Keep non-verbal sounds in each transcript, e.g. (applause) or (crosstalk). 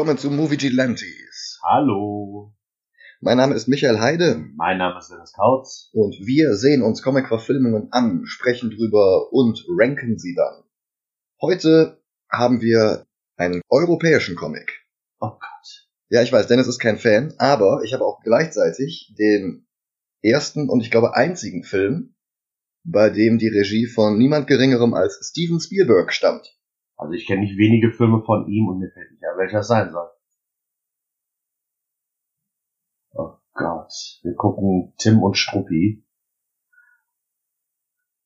Willkommen zu Movie Gilantes. Hallo, Mein Name ist Michael Heide mein Name ist Dennis Kautz. und wir sehen uns Comic-Verfilmungen an, sprechen drüber und ranken sie dann. Heute haben wir einen europäischen Comic. Oh Gott. Ja, ich weiß, Dennis ist kein Fan, aber ich habe auch gleichzeitig den ersten und ich glaube einzigen Film, bei dem die Regie von niemand Geringerem als Steven Spielberg stammt. Also ich kenne nicht wenige Filme von ihm und mir fällt nicht ein, welcher es sein soll. Oh Gott. Wir gucken Tim und Struppi.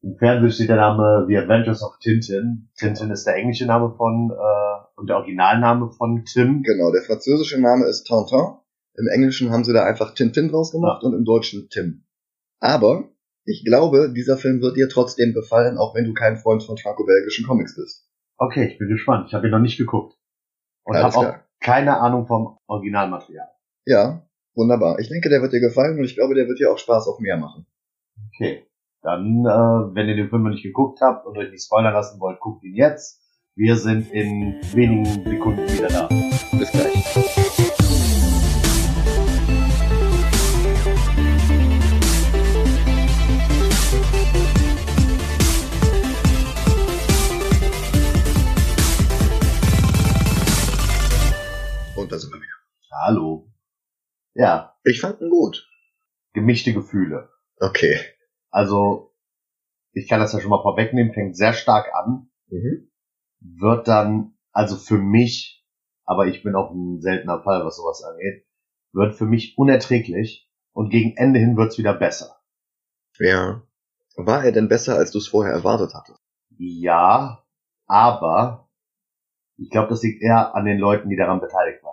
Im Fernsehen steht der Name The Adventures of Tintin. Tintin ist der englische Name von äh, und der Originalname von Tim. Genau, der französische Name ist Tintin. Im Englischen haben sie da einfach Tintin draus gemacht und im Deutschen Tim. Aber ich glaube, dieser Film wird dir trotzdem gefallen, auch wenn du kein Freund von franco-belgischen Comics bist. Okay, ich bin gespannt. Ich habe ihn noch nicht geguckt. Und habe auch keine Ahnung vom Originalmaterial. Ja, wunderbar. Ich denke, der wird dir gefallen und ich glaube, der wird dir auch Spaß auf mehr machen. Okay. Dann, äh, wenn ihr den Film noch nicht geguckt habt und euch nicht spoilern lassen wollt, guckt ihn jetzt. Wir sind in wenigen Sekunden wieder da. Bis gleich. Ja, Ich fand ihn gut. gemischte Gefühle. Okay. Also, ich kann das ja schon mal vorwegnehmen, fängt sehr stark an, Mhm. wird dann, also für mich, aber ich bin auch ein seltener Fall, was sowas angeht, wird für mich unerträglich und gegen Ende hin wird's wieder besser. Ja. War er denn besser, als du es vorher erwartet hattest? Ja, aber ich glaube, das liegt eher an den Leuten, die daran beteiligt.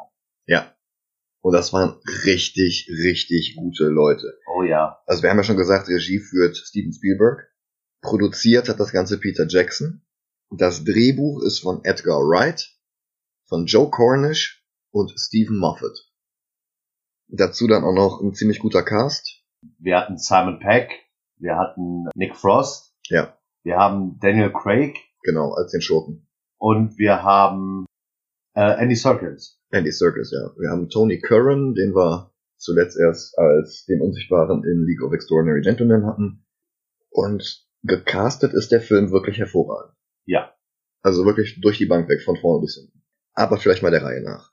Und das waren richtig, richtig gute Leute. Oh ja. Also wir haben ja schon gesagt, Regie führt Steven Spielberg. Produziert hat das Ganze Peter Jackson. Das Drehbuch ist von Edgar Wright, von Joe Cornish und Stephen Moffat. Dazu dann auch noch ein ziemlich guter Cast. Wir hatten Simon Peck, wir hatten Nick Frost, Ja, wir haben Daniel Craig genau, als den Schurken. und wir haben äh, Andy Serkis. Andy Serkis, ja. Wir haben Tony Curran, den wir zuletzt erst als den Unsichtbaren in League of Extraordinary Gentlemen hatten. Und gecastet ist der Film wirklich hervorragend. Ja. Also wirklich durch die Bank weg, von vorne bis hinten. Aber vielleicht mal der Reihe nach.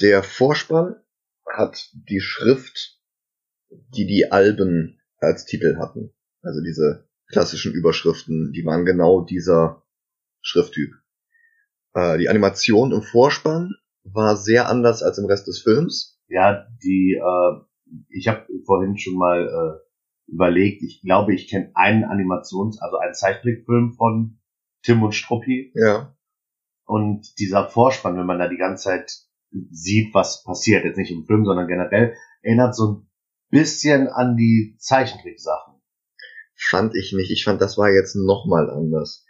Der Vorspann hat die Schrift, die die Alben als Titel hatten. Also diese klassischen Überschriften, die waren genau dieser Schrifttyp. Äh, die Animation im Vorspann war sehr anders als im Rest des Films. Ja, die, äh, ich habe vorhin schon mal äh, überlegt, ich glaube, ich kenne einen Animations-, also einen Zeichentrickfilm von Tim und Struppi Ja. und dieser Vorspann, wenn man da die ganze Zeit sieht, was passiert, jetzt nicht im Film, sondern generell, erinnert so ein bisschen an die Zeichentricksachen. Fand ich nicht. Ich fand, das war jetzt nochmal anders.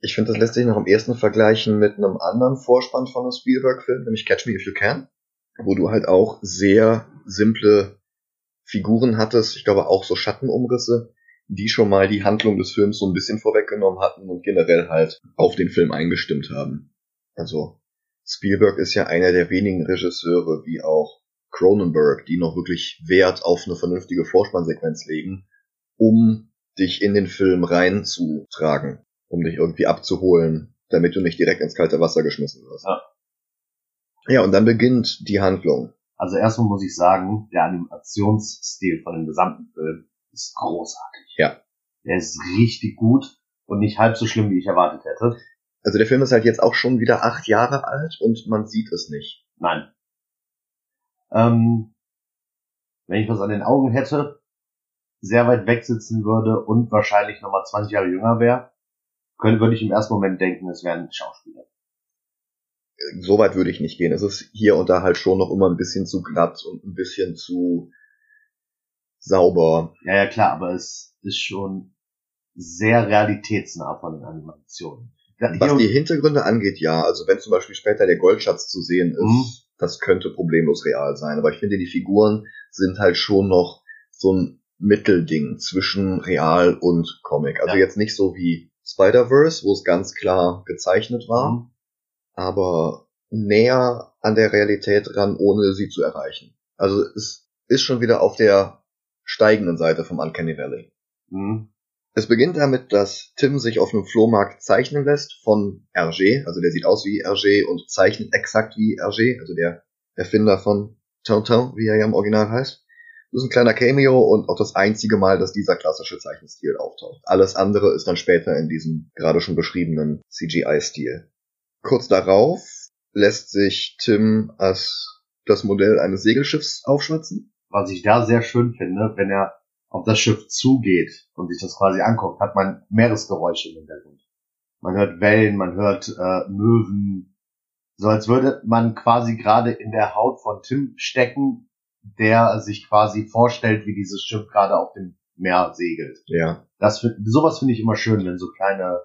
Ich finde, das lässt sich noch am ehesten vergleichen mit einem anderen Vorspann von einem Spielberg-Film, nämlich Catch Me If You Can, wo du halt auch sehr simple Figuren hattest, ich glaube auch so Schattenumrisse, die schon mal die Handlung des Films so ein bisschen vorweggenommen hatten und generell halt auf den Film eingestimmt haben. Also Spielberg ist ja einer der wenigen Regisseure, wie auch Cronenberg, die noch wirklich Wert auf eine vernünftige Vorspannsequenz legen, um dich in den Film reinzutragen, um dich irgendwie abzuholen, damit du nicht direkt ins kalte Wasser geschmissen wirst. Ja. Ja, und dann beginnt die Handlung. Also erstmal muss ich sagen, der Animationsstil von dem gesamten Film ist großartig. Ja. Der ist richtig gut und nicht halb so schlimm, wie ich erwartet hätte. Also der Film ist halt jetzt auch schon wieder acht Jahre alt und man sieht es nicht. Nein. Ähm, wenn ich was an den Augen hätte, sehr weit weg sitzen würde und wahrscheinlich nochmal 20 Jahre jünger wäre, könnte, würde ich im ersten Moment denken, es wäre ein Schauspieler. So weit würde ich nicht gehen. Es ist hier und da halt schon noch immer ein bisschen zu glatt und ein bisschen zu sauber. Ja, ja, klar, aber es ist schon sehr realitätsnah von den Animationen. Was die Hintergründe angeht, ja. Also wenn zum Beispiel später der Goldschatz zu sehen ist, Mhm. das könnte problemlos real sein. Aber ich finde, die Figuren sind halt schon noch so ein Mittelding zwischen real und Comic. Also Ja. jetzt nicht so wie Spider-Verse, wo es ganz klar gezeichnet war, Mhm. aber näher an der Realität ran, ohne sie zu erreichen. Also es ist schon wieder auf der steigenden Seite vom Uncanny Valley. Mhm. Es beginnt damit, dass Tim sich auf einem Flohmarkt zeichnen lässt von Hergé, also der sieht aus wie Hergé und zeichnet exakt wie Hergé, also der Erfinder von Tintin, wie er ja im Original heißt. Das ist ein kleiner Cameo und auch das einzige Mal, dass dieser klassische Zeichenstil auftaucht. Alles andere ist dann später in diesem gerade schon beschriebenen CGI-Stil. Kurz darauf lässt sich Tim als das Modell eines Segelschiffs aufschwatzen. Was ich da sehr schön finde, wenn er auf das Schiff zugeht und sich das quasi anguckt, hat man Meeresgeräusche im Hintergrund. Man hört Wellen, man hört äh, Möwen, so als würde man quasi gerade in der Haut von Tim stecken, der sich quasi vorstellt, wie dieses Schiff gerade auf dem Meer segelt. Ja. Das sowas finde ich immer schön, wenn so kleine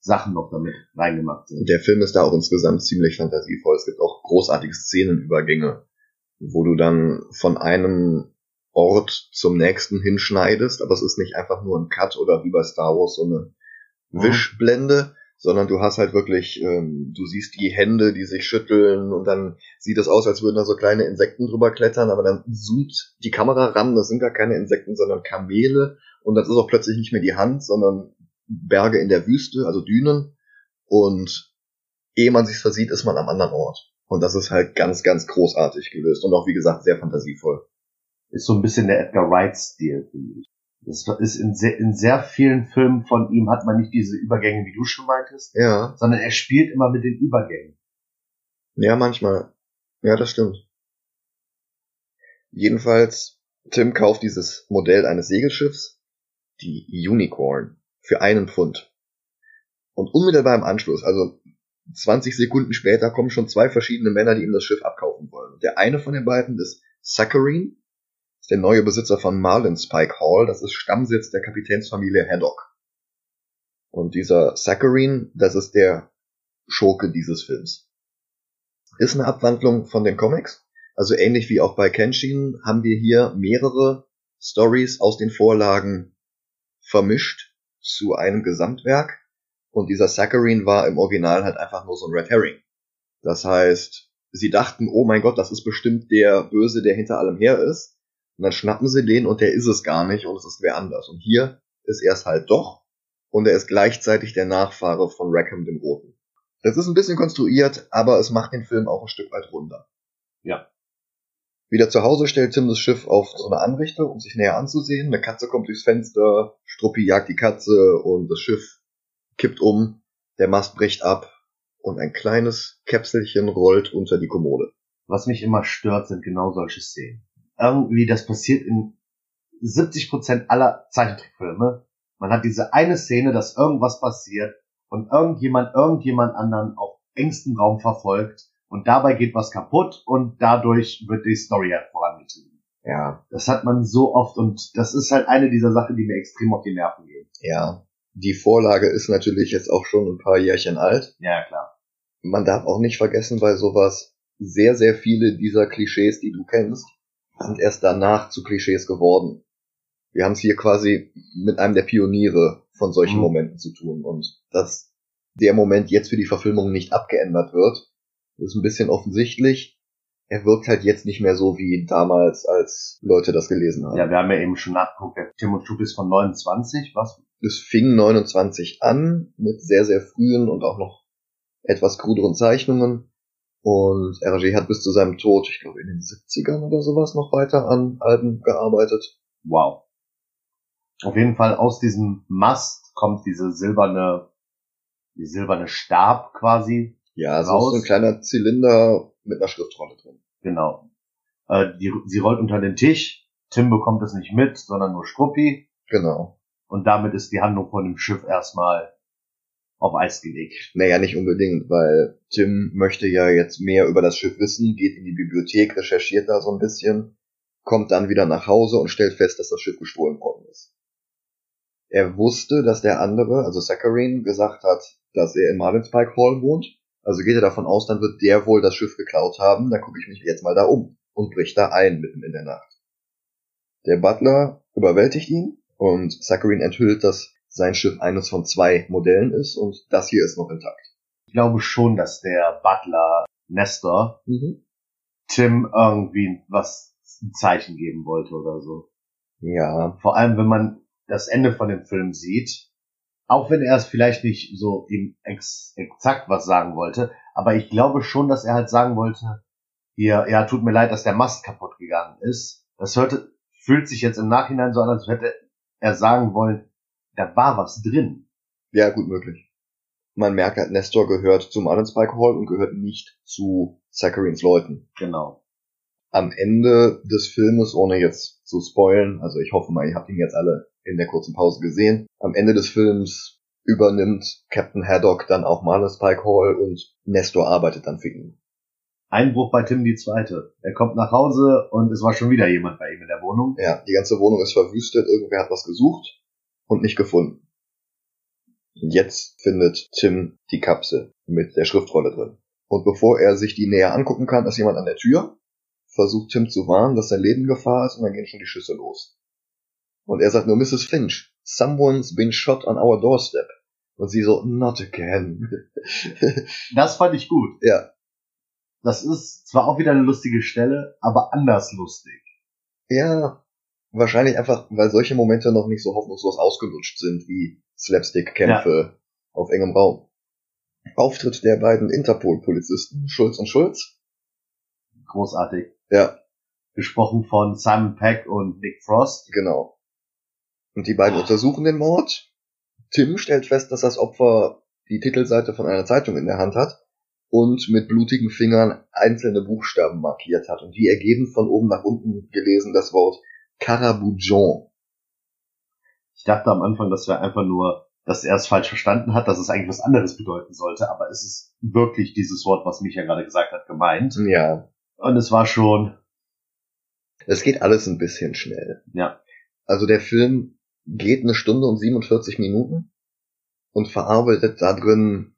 Sachen noch damit reingemacht sind. Der Film ist da auch insgesamt ziemlich fantasievoll. Es gibt auch großartige Szenenübergänge, wo du dann von einem Ort zum nächsten hinschneidest, aber es ist nicht einfach nur ein Cut oder wie bei Star Wars so eine Mhm. Wischblende, sondern du hast halt wirklich, ähm, du siehst die Hände, die sich schütteln und dann sieht es aus, als würden da so kleine Insekten drüber klettern, aber dann zoomt die Kamera ran, das sind gar keine Insekten, sondern Kamele und das ist auch plötzlich nicht mehr die Hand, sondern Berge in der Wüste, also Dünen und ehe man sich versieht, ist man am anderen Ort. Und das ist halt ganz, ganz großartig gelöst und auch, wie gesagt, sehr fantasievoll. Ist so ein bisschen der Edgar Wright-Stil, finde ich. Das ist in sehr, in sehr vielen Filmen von ihm hat man nicht diese Übergänge, wie du schon meintest, Ja, sondern er spielt immer mit den Übergängen. ja, manchmal. Ja, das stimmt. Jedenfalls, Tim kauft dieses Modell eines Segelschiffs, die Unicorn, für einen Pfund. Und unmittelbar im Anschluss, also 20 Sekunden später, kommen schon zwei verschiedene Männer, die ihm das Schiff abkaufen wollen. Und der eine von den beiden ist Saccharine, ist der neue Besitzer von Marlinspike Hall, das ist Stammsitz der Kapitänsfamilie Haddock. Und dieser Saccharine, das ist der Schurke dieses Films. Ist eine Abwandlung von den Comics. Also ähnlich wie auch bei Kenshin haben wir hier mehrere Stories aus den Vorlagen vermischt zu einem Gesamtwerk. Und dieser Saccharine war im Original halt einfach nur so ein Red Herring. Das heißt, sie dachten, oh mein Gott, das ist bestimmt der Böse, der hinter allem her ist. Und dann schnappen sie den und der ist es gar nicht und es ist wer anders. Und hier ist er es halt doch. Und er ist gleichzeitig der Nachfahre von Rackham dem Roten. Das ist ein bisschen konstruiert, aber es macht den Film auch ein Stück weit runder. Ja. Wieder zu Hause stellt Tim das Schiff auf so eine Anrichte, um sich näher anzusehen. Eine Katze kommt durchs Fenster, Struppi jagt die Katze und das Schiff kippt um, der Mast bricht ab und ein kleines Käpselchen rollt unter die Kommode. Was mich immer stört, sind genau solche Szenen. Irgendwie, das passiert in 70% aller Zeichentrickfilme. Man hat diese eine Szene, dass irgendwas passiert und irgendjemand irgendjemand anderen auf engstem Raum verfolgt und dabei geht was kaputt und dadurch wird die Story halt vorangetrieben. Ja, Das hat man so oft und das ist halt eine dieser Sachen, die mir extrem auf die Nerven gehen. ja. Die Vorlage ist natürlich jetzt auch schon ein paar Jährchen alt. Ja, klar. Man darf auch nicht vergessen bei sowas, sehr, sehr viele dieser Klischees, die du kennst, sind erst danach zu Klischees geworden. Wir haben es hier quasi mit einem der Pioniere von solchen Mhm. Momenten zu tun. Und dass der Moment jetzt für die Verfilmung nicht abgeändert wird, ist ein bisschen offensichtlich. Er wirkt halt jetzt nicht mehr so wie damals, als Leute das gelesen haben. Ja, wir haben ja eben schon nachgeguckt, der Tim und Schub ist von 29, was? Es fing 29 an mit sehr, sehr frühen und auch noch etwas kruderen Zeichnungen. Und Hergé hat bis zu seinem Tod, ich glaube in den 70ern oder sowas, noch weiter an Alben gearbeitet. Wow. Auf jeden Fall aus diesem Mast kommt diese silberne, die silberne Stab quasi. Ja, so Raus. ist so ein kleiner Zylinder mit einer Schriftrolle drin. Genau. Äh, die, sie rollt unter den Tisch. Tim bekommt es nicht mit, sondern nur Struppi. Genau. Und damit ist die Handlung von dem Schiff erstmal auf Eis gelegt. Naja, nicht unbedingt, weil Tim möchte ja jetzt mehr über das Schiff wissen, geht in die Bibliothek, recherchiert da so ein bisschen, kommt dann wieder nach Hause und stellt fest, dass das Schiff gestohlen worden ist. Er wusste, dass der andere, also Saccharine, gesagt hat, dass er in Marlinspike Hall wohnt. Also geht er davon aus, dann wird der wohl das Schiff geklaut haben, dann gucke ich mich jetzt mal da um und bricht da ein mitten in der Nacht. Der Butler überwältigt ihn und Saccharine enthüllt, dass sein Schiff eines von zwei Modellen ist und das hier ist noch intakt. Ich glaube schon, dass der Butler Nestor Mhm. Tim irgendwie was ein Zeichen geben wollte oder so. Ja, Vor allem, wenn man das Ende von dem Film sieht, auch wenn er es vielleicht nicht so ihm ex exakt was sagen wollte, aber ich glaube schon, dass er halt sagen wollte, hier, ja, tut mir leid, dass der Mast kaputt gegangen ist. Das hörte, fühlt sich jetzt im Nachhinein so an, als hätte er sagen wollen, da war was drin. ja, gut möglich. Man merkt halt, Nestor gehört zum Marlin Spike Hall und gehört nicht zu Zacharines Leuten. Genau. Am Ende des Filmes, ohne jetzt zu spoilen, also ich hoffe mal, ihr habt ihn jetzt alle in der kurzen Pause gesehen, am Ende des Films übernimmt Captain Haddock dann auch Marlin Spike Hall und Nestor arbeitet dann für ihn. Einbruch bei Tim die zweite. Er kommt nach Hause und es war schon wieder jemand bei ihm in der Wohnung. Ja, die ganze Wohnung ist verwüstet, irgendwer hat was gesucht und nicht gefunden. Und jetzt findet Tim die Kapsel mit der Schriftrolle drin. Und bevor er sich die näher angucken kann, ist jemand an der Tür, versucht Tim zu warnen, dass sein Leben in Gefahr ist und dann gehen schon die Schüsse los. Und er sagt nur, Mrs. Finch, someone's been shot on our doorstep. Und sie so, not again. (laughs) Das fand ich gut. ja, Das ist zwar auch wieder eine lustige Stelle, aber anders lustig. ja, wahrscheinlich einfach, weil solche Momente noch nicht so hoffnungslos ausgelutscht sind wie Slapstick-Kämpfe auf engem Raum. Auftritt der beiden Interpol-Polizisten, Schulz und Schulz. Großartig. Ja, Gesprochen von Simon Peck und Nick Frost. genau. Und die beiden untersuchen den Mord. Tim stellt fest, dass das Opfer die Titelseite von einer Zeitung in der Hand hat und mit blutigen Fingern einzelne Buchstaben markiert hat. Und die ergeben von oben nach unten gelesen das Wort Carabujon. Ich dachte am Anfang, das wäre einfach nur, dass er es falsch verstanden hat, dass es eigentlich was anderes bedeuten sollte, aber es ist wirklich dieses Wort, was Micha gerade gesagt hat, gemeint. Ja, Und es war schon, es geht alles ein bisschen schnell. ja, Also der Film geht eine Stunde und 47 Minuten und verarbeitet da drin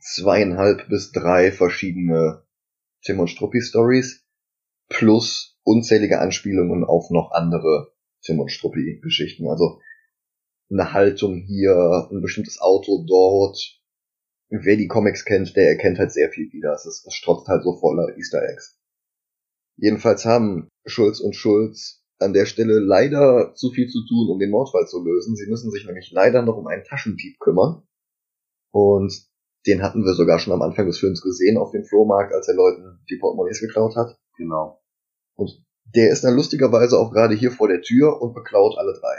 zweieinhalb bis drei verschiedene Tim und Struppi Stories plus unzählige Anspielungen auf noch andere Tim und Struppi Geschichten. Also eine Haltung hier, ein bestimmtes Auto dort. Wer die Comics kennt, der erkennt halt sehr viel wieder. Es, ist, es strotzt halt so voller Easter Eggs. Jedenfalls haben Schulz und Schulz an der Stelle leider zu viel zu tun, um den Mordfall zu lösen. Sie müssen sich nämlich leider noch um einen Taschendieb kümmern. Und den hatten wir sogar schon am Anfang des Films gesehen auf dem Flohmarkt, als er Leuten die Portemonnaies geklaut hat. Genau. Und der ist dann lustigerweise auch gerade hier vor der Tür und beklaut alle drei.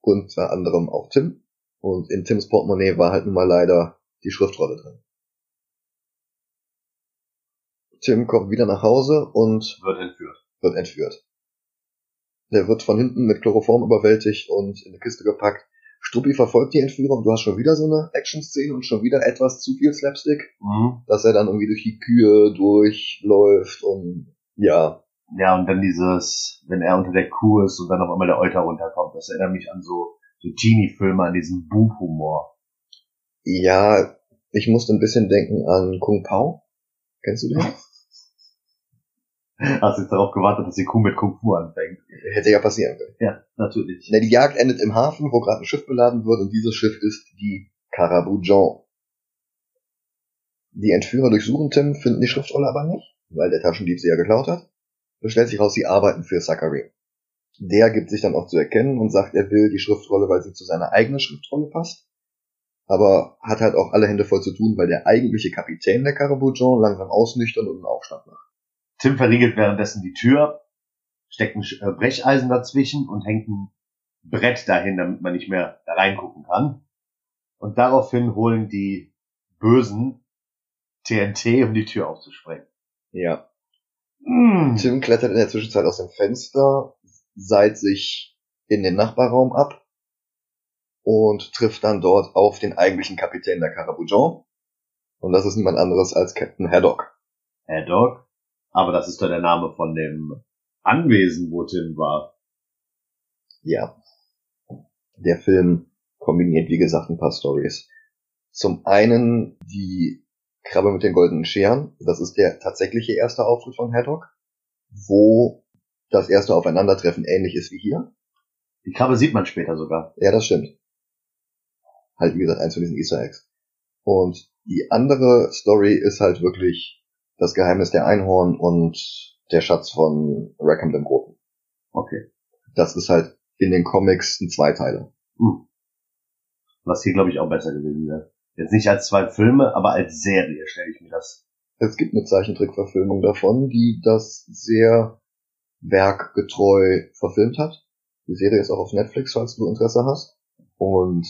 Unter anderem auch Tim. Und in Tims Portemonnaie war halt nun mal leider die Schriftrolle drin. Tim kommt wieder nach Hause und Wird entführt. wird entführt. Der wird von hinten mit Chloroform überwältigt und in eine Kiste gepackt. Struppi verfolgt die Entführung. Du hast schon wieder so eine Action-Szene und schon wieder etwas zu viel Slapstick, Mhm. dass er dann irgendwie durch die Kühe durchläuft und ja, Ja, und dann dieses, wenn er unter der Kuh ist und dann auf einmal der Euter runterkommt, das erinnert mich an so, so Teenie-Filme, an diesen Buchhumor. ja, ich musste ein bisschen denken an Kung Pao. Kennst du den? (laughs) Hast jetzt darauf gewartet, dass die Kuh mit Kung Fu anfängt. Hätte ja passieren können. Ja, natürlich. Na, die Jagd endet im Hafen, wo gerade ein Schiff beladen wird und dieses Schiff ist die Carabujan. Die Entführer durchsuchen Tim, finden die Schriftrolle aber nicht, weil der Taschendieb sie ja geklaut hat. Es stellt sich raus, sie arbeiten für Zachary. Der gibt sich dann auch zu erkennen und sagt, er will die Schriftrolle, weil sie zu seiner eigenen Schriftrolle passt. Aber hat halt auch alle Hände voll zu tun, weil der eigentliche Kapitän der Carabujan langsam ausnüchtern und einen Aufstand macht. Tim verriegelt währenddessen die Tür, steckt ein äh, Brecheisen dazwischen und hängt ein Brett dahin, damit man nicht mehr da reingucken kann. Und daraufhin holen die Bösen TNT, um die Tür aufzusprengen. Ja. Mm. Tim klettert in der Zwischenzeit aus dem Fenster, seilt sich in den Nachbarraum ab und trifft dann dort auf den eigentlichen Kapitän der Carabujan. Und das ist niemand anderes als Captain Haddock. Dog. Aber das ist doch der Name von dem Anwesen, wo Tim war. Ja. Der Film kombiniert, wie gesagt, ein paar Stories. Zum einen die Krabbe mit den goldenen Scheren. Das ist der tatsächliche erste Auftritt von Haddock, wo das erste Aufeinandertreffen ähnlich ist wie hier. Die Krabbe sieht man später sogar. Ja, das stimmt. Halt, wie gesagt, eins von diesen Easter Eggs. Und die andere Story ist halt wirklich Das Geheimnis der Einhorn und der Schatz von Rackham dem Groten. Okay. Das ist halt in den Comics ein Zweiteiler. Hm. Was hier, glaube ich, auch besser gewesen wäre. Jetzt nicht als zwei Filme, aber als Serie stelle ich mir das. Es gibt eine Zeichentrickverfilmung davon, die das sehr werkgetreu verfilmt hat. Die Serie ist auch auf Netflix, falls du Interesse hast. Und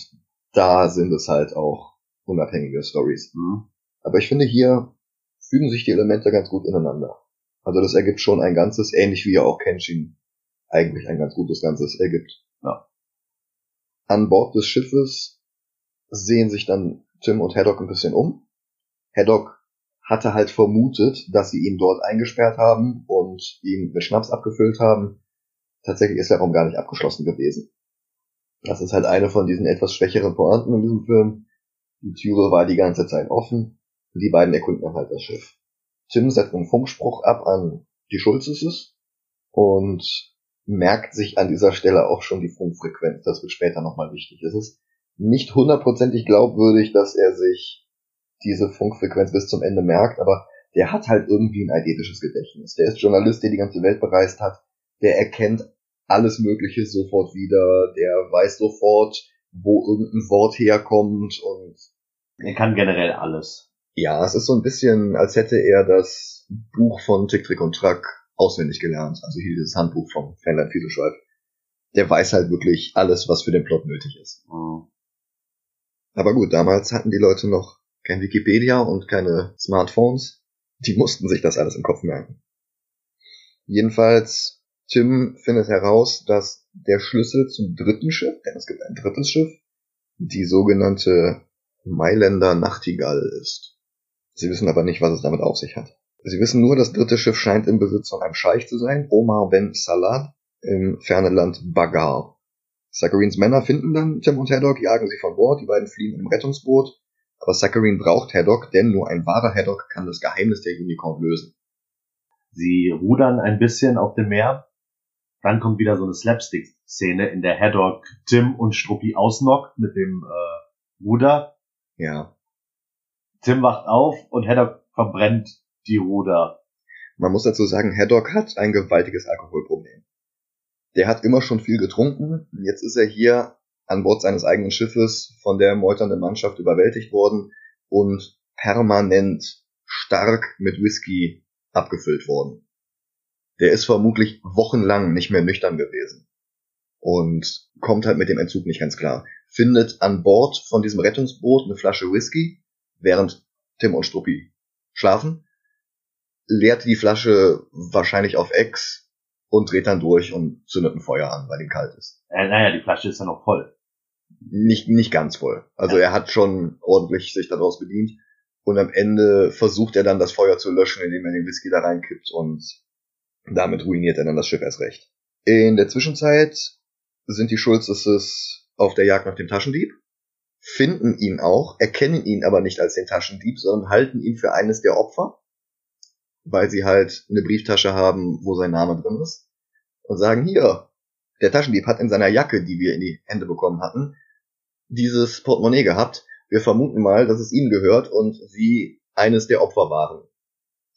da sind es halt auch unabhängige Stories. Hm. Aber ich finde, hier fügen sich die Elemente ganz gut ineinander. Also das ergibt schon ein Ganzes, ähnlich wie ja auch Kenshin eigentlich ein ganz gutes Ganzes ergibt. Ja. An Bord des Schiffes sehen sich dann Tim und Haddock ein bisschen um. Haddock hatte halt vermutet, dass sie ihn dort eingesperrt haben und ihn mit Schnaps abgefüllt haben. Tatsächlich ist der Raum gar nicht abgeschlossen gewesen. Das ist halt eine von diesen etwas schwächeren Pointen in diesem Film. Die Türe war die ganze Zeit offen und die beiden erkunden halt das Schiff. Tim setzt einen Funkspruch ab an die Schulzes und merkt sich an dieser Stelle auch schon die Funkfrequenz. Das wird später nochmal wichtig. Es ist nicht hundertprozentig glaubwürdig, dass er sich diese Funkfrequenz bis zum Ende merkt, aber der hat halt irgendwie ein eidetisches Gedächtnis. Der ist Journalist, der die ganze Welt bereist hat. Der erkennt alles Mögliche sofort wieder. Der weiß sofort, wo irgendein Wort herkommt und Er kann generell alles. ja, es ist so ein bisschen, als hätte er das Buch von Tick, Trick und Track auswendig gelernt. Also hier dieses Handbuch vom Fanland Fiedelschweif. Der weiß halt wirklich alles, was für den Plot nötig ist. Hm. Aber gut, damals hatten die Leute noch kein Wikipedia und keine Smartphones. Die mussten sich das alles im Kopf merken. Jedenfalls, Tim findet heraus, dass der Schlüssel zum dritten Schiff, denn es gibt ein drittes Schiff, die sogenannte Mailänder Nachtigall ist. Sie wissen aber nicht, was es damit auf sich hat. Sie wissen nur, das dritte Schiff scheint im Besitz von einem Scheich zu sein, Omar Ben Salat, im fernen Land Bagar. Saccharines Männer finden dann Tim und Haddock, jagen sie von Bord, die beiden fliehen im Rettungsboot, aber Saccharin braucht Haddock, denn nur ein wahrer Haddock kann das Geheimnis der Unicorn lösen. Sie rudern ein bisschen auf dem Meer. Dann kommt wieder so eine Slapstick-Szene, in der Haddock Tim und Struppi ausnockt mit dem äh, Ruder. Ja. Tim wacht auf und Haddock verbrennt die Ruder. Man muss dazu sagen, Haddock hat ein gewaltiges Alkoholproblem. Der hat immer schon viel getrunken. Jetzt ist er hier an Bord seines eigenen Schiffes von der meuternden Mannschaft überwältigt worden und permanent stark mit Whisky abgefüllt worden. Der ist vermutlich wochenlang nicht mehr nüchtern gewesen und kommt halt mit dem Entzug nicht ganz klar. Findet an Bord von diesem Rettungsboot eine Flasche Whisky, während Tim und Struppi schlafen, leert die Flasche wahrscheinlich auf Ex und dreht dann durch und zündet ein Feuer an, weil ihm kalt ist. Äh, naja, die Flasche ist ja noch voll. Nicht, nicht ganz voll. Also Ja. er hat schon ordentlich sich daraus bedient. Und am Ende versucht er dann das Feuer zu löschen, indem er den Whisky da reinkippt und damit ruiniert er dann das Schiff erst recht. In der Zwischenzeit sind die Schulzes auf der Jagd nach dem Taschendieb, finden ihn auch, erkennen ihn aber nicht als den Taschendieb, sondern halten ihn für eines der Opfer, weil sie halt eine Brieftasche haben, wo sein Name drin ist, und sagen, hier, der Taschendieb hat in seiner Jacke, die wir in die Hände bekommen hatten, dieses Portemonnaie gehabt. Wir vermuten mal, dass es ihnen gehört und sie eines der Opfer waren.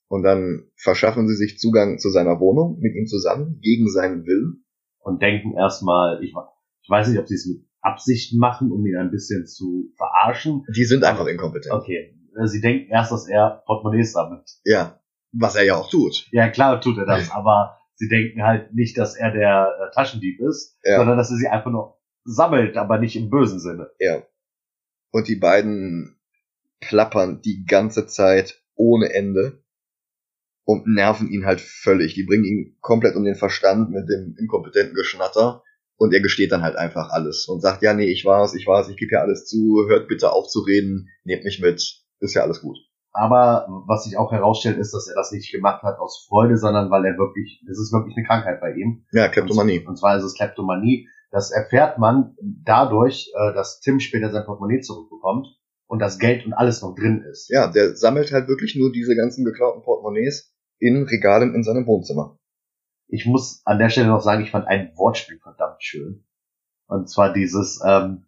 Und dann verschaffen sie sich Zugang zu seiner Wohnung mit ihm zusammen, gegen seinen Willen. Und denken erstmal, ich, ich weiß nicht, ob sie es mit Absicht machen, um ihn ein bisschen zu verarschen. Die sind einfach inkompetent. Okay. Äh, Sie denken erst, dass er Portemonnaies sammelt. Ja, was er ja auch tut. Ja, klar tut er das, aber sie denken halt nicht, dass er der äh, Taschendieb ist, Ja. sondern dass er sie einfach nur sammelt, aber nicht im bösen Sinne. Ja. Und die beiden plappern die ganze Zeit ohne Ende und nerven ihn halt völlig. Die bringen ihn komplett um den Verstand mit dem inkompetenten Geschnatter und er gesteht dann halt einfach alles und sagt, ja, nee, ich war's, ich war's, ich gebe ja alles zu, hört bitte auf zu reden, nehmt mich mit, ist ja alles gut. Aber was sich auch herausstellt, ist, dass er das nicht gemacht hat aus Freude, sondern weil er wirklich, das ist wirklich eine Krankheit bei ihm. Ja, Kleptomanie. Und, und zwar ist es Kleptomanie. Das erfährt man dadurch, äh, dass Tim später sein Portemonnaie zurückbekommt und das Geld und alles noch drin ist. Ja, der sammelt halt wirklich nur diese ganzen geklauten Portemonnaies in Regalen in seinem Wohnzimmer. Ich muss an der Stelle noch sagen, ich fand ein Wortspiel verdammt schön. Und zwar dieses ähm,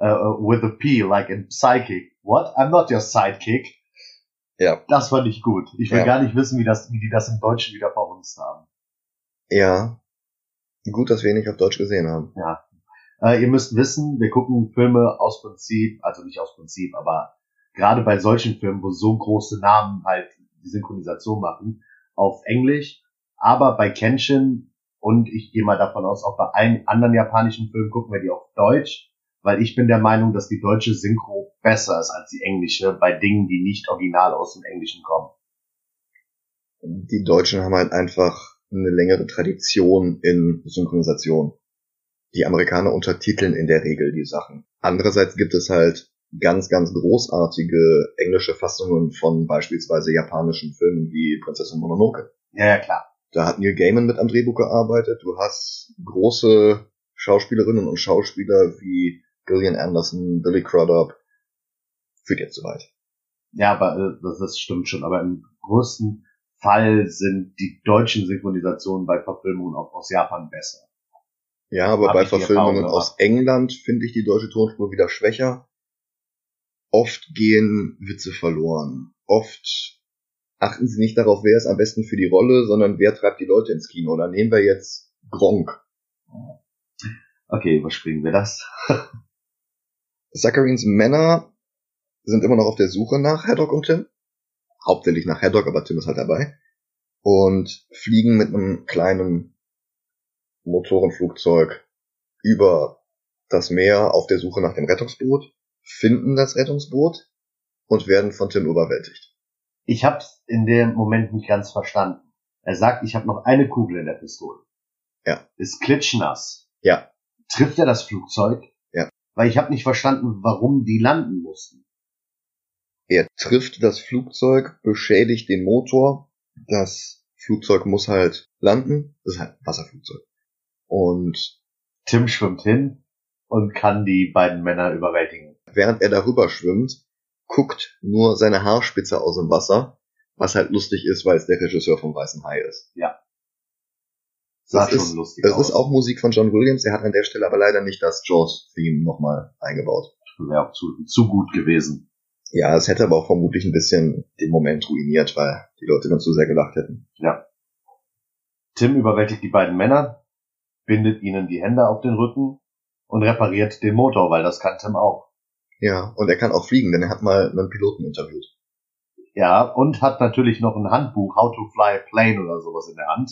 uh, with a P, like in Psychic. What? I'm not your sidekick. Ja. Das fand ich gut. Ich will Ja. gar nicht wissen, wie, das, wie die das im Deutschen wieder verhunzt haben. Ja. Gut, dass wir ihn nicht auf Deutsch gesehen haben. Äh, ihr müsst wissen, wir gucken Filme aus Prinzip, also nicht aus Prinzip, aber gerade bei solchen Filmen, wo so große Namen halt die Synchronisation machen, auf Englisch. Aber bei Kenshin und ich gehe mal davon aus, auch bei allen anderen japanischen Filmen gucken wir die auf Deutsch, weil ich bin der Meinung, dass die deutsche Synchro besser ist als die englische bei Dingen, die nicht original aus dem Englischen kommen. Die Deutschen haben halt einfach eine längere Tradition in Synchronisation. Die Amerikaner untertiteln in der Regel die Sachen. Andererseits gibt es halt ganz, ganz großartige englische Fassungen von beispielsweise japanischen Filmen wie Prinzessin Mononoke. Ja, ja, klar. Da hat Neil Gaiman mit am Drehbuch gearbeitet. Du hast große Schauspielerinnen und Schauspieler wie Gillian Anderson, Billy Crudup. Führt jetzt zu weit. Ja, aber äh, das, das stimmt schon. Aber im größten Fall sind die deutschen Synchronisationen bei Verfilmungen auch aus Japan besser. Ja, aber Hab bei Verfilmungen aus England finde ich die deutsche Tonspur wieder schwächer. Oft gehen Witze verloren. Oft achten sie nicht darauf, wer ist am besten für die Rolle, sondern wer treibt die Leute ins Kino. Da nehmen wir jetzt Gronk. Okay, überspringen wir das. (laughs) Zacharins Männer sind immer noch auf der Suche nach Haddock und Tim. Hauptsächlich nach Haddock, aber Tim ist halt dabei. Und fliegen mit einem kleinen Motorenflugzeug über das Meer auf der Suche nach dem Rettungsboot, finden das Rettungsboot und werden von Tim überwältigt. Ich hab's in dem Moment nicht ganz verstanden. Er sagt, ich habe noch eine Kugel in der Pistole. Ja. Ist klitschnass. Ja. Trifft er das Flugzeug? Ja. Weil ich habe nicht verstanden, warum die landen mussten. Er trifft das Flugzeug, beschädigt den Motor. Das Flugzeug muss halt landen. Das ist halt ein Wasserflugzeug. Und Tim schwimmt hin und kann die beiden Männer überwältigen. während er darüber schwimmt, guckt nur seine Haarspitze aus dem Wasser, was halt lustig ist, weil es der Regisseur vom Weißen Hai ist. Sah Das schon ist- lustig aus. ist auch Musik von John Williams, er hat an der Stelle aber leider nicht das Jaws-Theme nochmal eingebaut. Wäre auch zu, zu gut gewesen. Ja, es hätte aber auch vermutlich ein bisschen den Moment ruiniert, weil die Leute dann zu sehr gelacht hätten. Tim überwältigt die beiden Männer, bindet ihnen die Hände auf den Rücken und repariert den Motor, weil das kann Tim auch. Ja, und er kann auch fliegen, denn er hat mal einen Piloten interviewt. Ja, und hat natürlich noch ein Handbuch, How to Fly a Plane oder sowas in der Hand.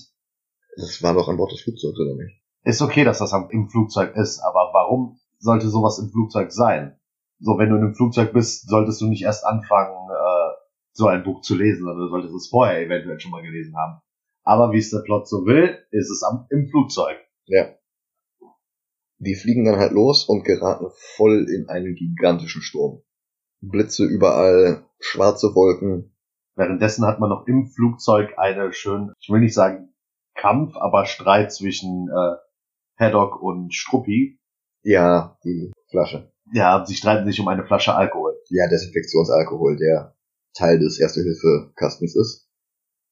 Das war doch an Bord des Flugzeugs, oder nicht? Ist okay, dass das im Flugzeug ist, aber warum sollte sowas im Flugzeug sein? So, wenn du in einem Flugzeug bist, solltest du nicht erst anfangen, äh, so ein Buch zu lesen, sondern du solltest es vorher eventuell schon mal gelesen haben. Aber wie es der Plot so will, ist es am, im Flugzeug. Ja. Die fliegen dann halt los und geraten voll in einen gigantischen Sturm. Blitze überall, schwarze Wolken, Währenddessen hat man noch im Flugzeug eine schön, ich will nicht sagen Kampf, aber Streit zwischen äh, Haddock und Struppi. Ja, die Flasche. Ja, sie streiten sich um eine Flasche Alkohol. Ja, Desinfektionsalkohol, der Teil des Erste-Hilfe-Kastens ist.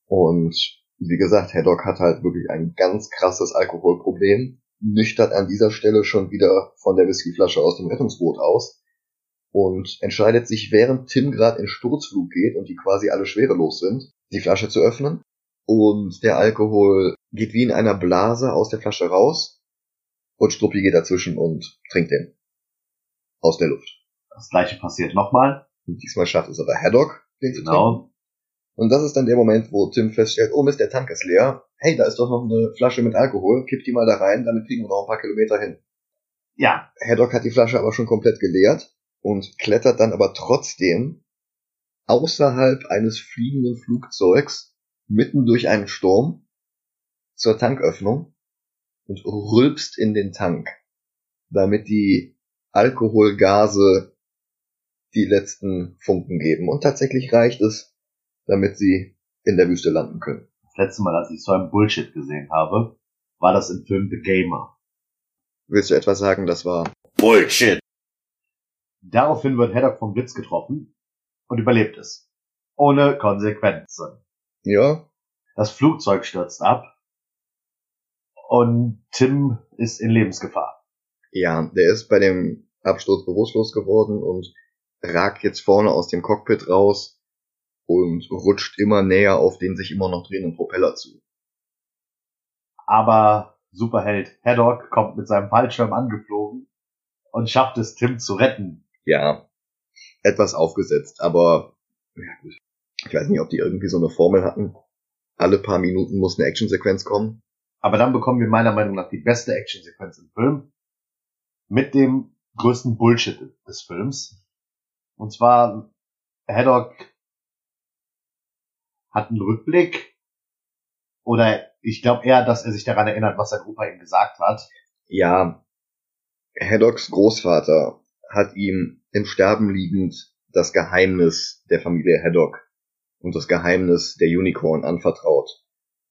Und wie gesagt, Haddock hat halt wirklich ein ganz krasses Alkoholproblem, nüchtert an dieser Stelle schon wieder von der Whiskyflasche aus dem Rettungsboot aus und entscheidet sich, während Tim gerade in Sturzflug geht und die quasi alle schwerelos sind, die Flasche zu öffnen. Und der Alkohol geht wie in einer Blase aus der Flasche raus und Struppi geht dazwischen und trinkt den. Aus der Luft. Das gleiche passiert nochmal. Und diesmal schafft es aber Haddock, den zu trinken. Genau. Und das ist dann der Moment, wo Tim feststellt, oh Mist, der Tank ist leer. Hey, da ist doch noch eine Flasche mit Alkohol. Kipp die mal da rein, damit kriegen wir noch ein paar Kilometer hin. Ja, Haddock hat die Flasche aber schon komplett geleert und klettert dann aber trotzdem außerhalb eines fliegenden Flugzeugs mitten durch einen Sturm zur Tanköffnung und rülpst in den Tank, damit die Alkoholgase die letzten Funken geben. Und tatsächlich reicht es, damit sie in der Wüste landen können. das letzte Mal, als ich so einen Bullshit gesehen habe, war das im Film The Gamer. Willst du etwa sagen, das war Bullshit. Daraufhin wird Haddock vom Blitz getroffen und überlebt es. Ohne Konsequenzen. Ja Das Flugzeug stürzt ab und Tim ist in Lebensgefahr. Ja, der ist bei dem Absturz bewusstlos geworden und ragt jetzt vorne aus dem Cockpit raus und rutscht immer näher auf den sich immer noch drehenden Propeller zu. Aber Superheld Haddock kommt mit seinem Fallschirm angeflogen und schafft es, Tim zu retten. Ja, etwas aufgesetzt, aber ja gut. Ich weiß nicht, ob die irgendwie so eine Formel hatten. Alle paar Minuten muss eine Actionsequenz kommen. Aber dann bekommen wir meiner Meinung nach die beste Actionsequenz im Film. Mit dem größten Bullshit des Films. Und zwar, Haddock hat einen Rückblick. Oder ich glaube eher, dass er sich daran erinnert, was sein Opa ihm gesagt hat. Ja, Haddocks Großvater hat ihm im Sterben liegend das Geheimnis der Familie Haddock und das Geheimnis der Unicorn anvertraut.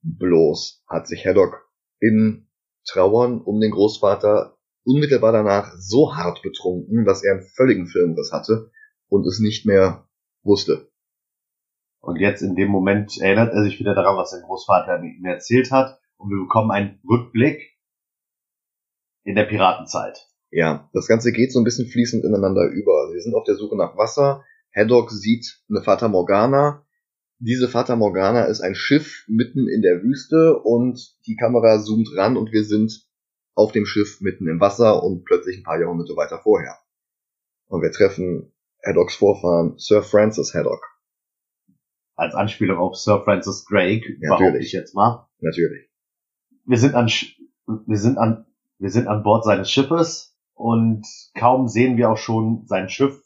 Bloß hat sich Haddock in Trauern um den Großvater unmittelbar danach so hart betrunken, dass er einen völligen Filmriss hatte und es nicht mehr wusste. Und jetzt in dem Moment erinnert er sich wieder daran, was sein Großvater ihm erzählt hat. Und wir bekommen einen Rückblick in der Piratenzeit. Ja, das Ganze geht so ein bisschen fließend ineinander über. Wir sind auf der Suche nach Wasser. Haddock sieht eine Fata Morgana. Diese Fata Morgana ist ein Schiff mitten in der Wüste und die Kamera zoomt ran und wir sind auf dem Schiff mitten im Wasser und plötzlich ein paar Jahrhunderte weiter vorher. Und wir treffen Haddocks Vorfahren Sir Francis Haddock. Als Anspielung auf Sir Francis Drake, behaupte ich jetzt mal. Natürlich. Wir sind an, wir sind an, wir sind an Bord seines Schiffes und kaum sehen wir auch schon sein Schiff,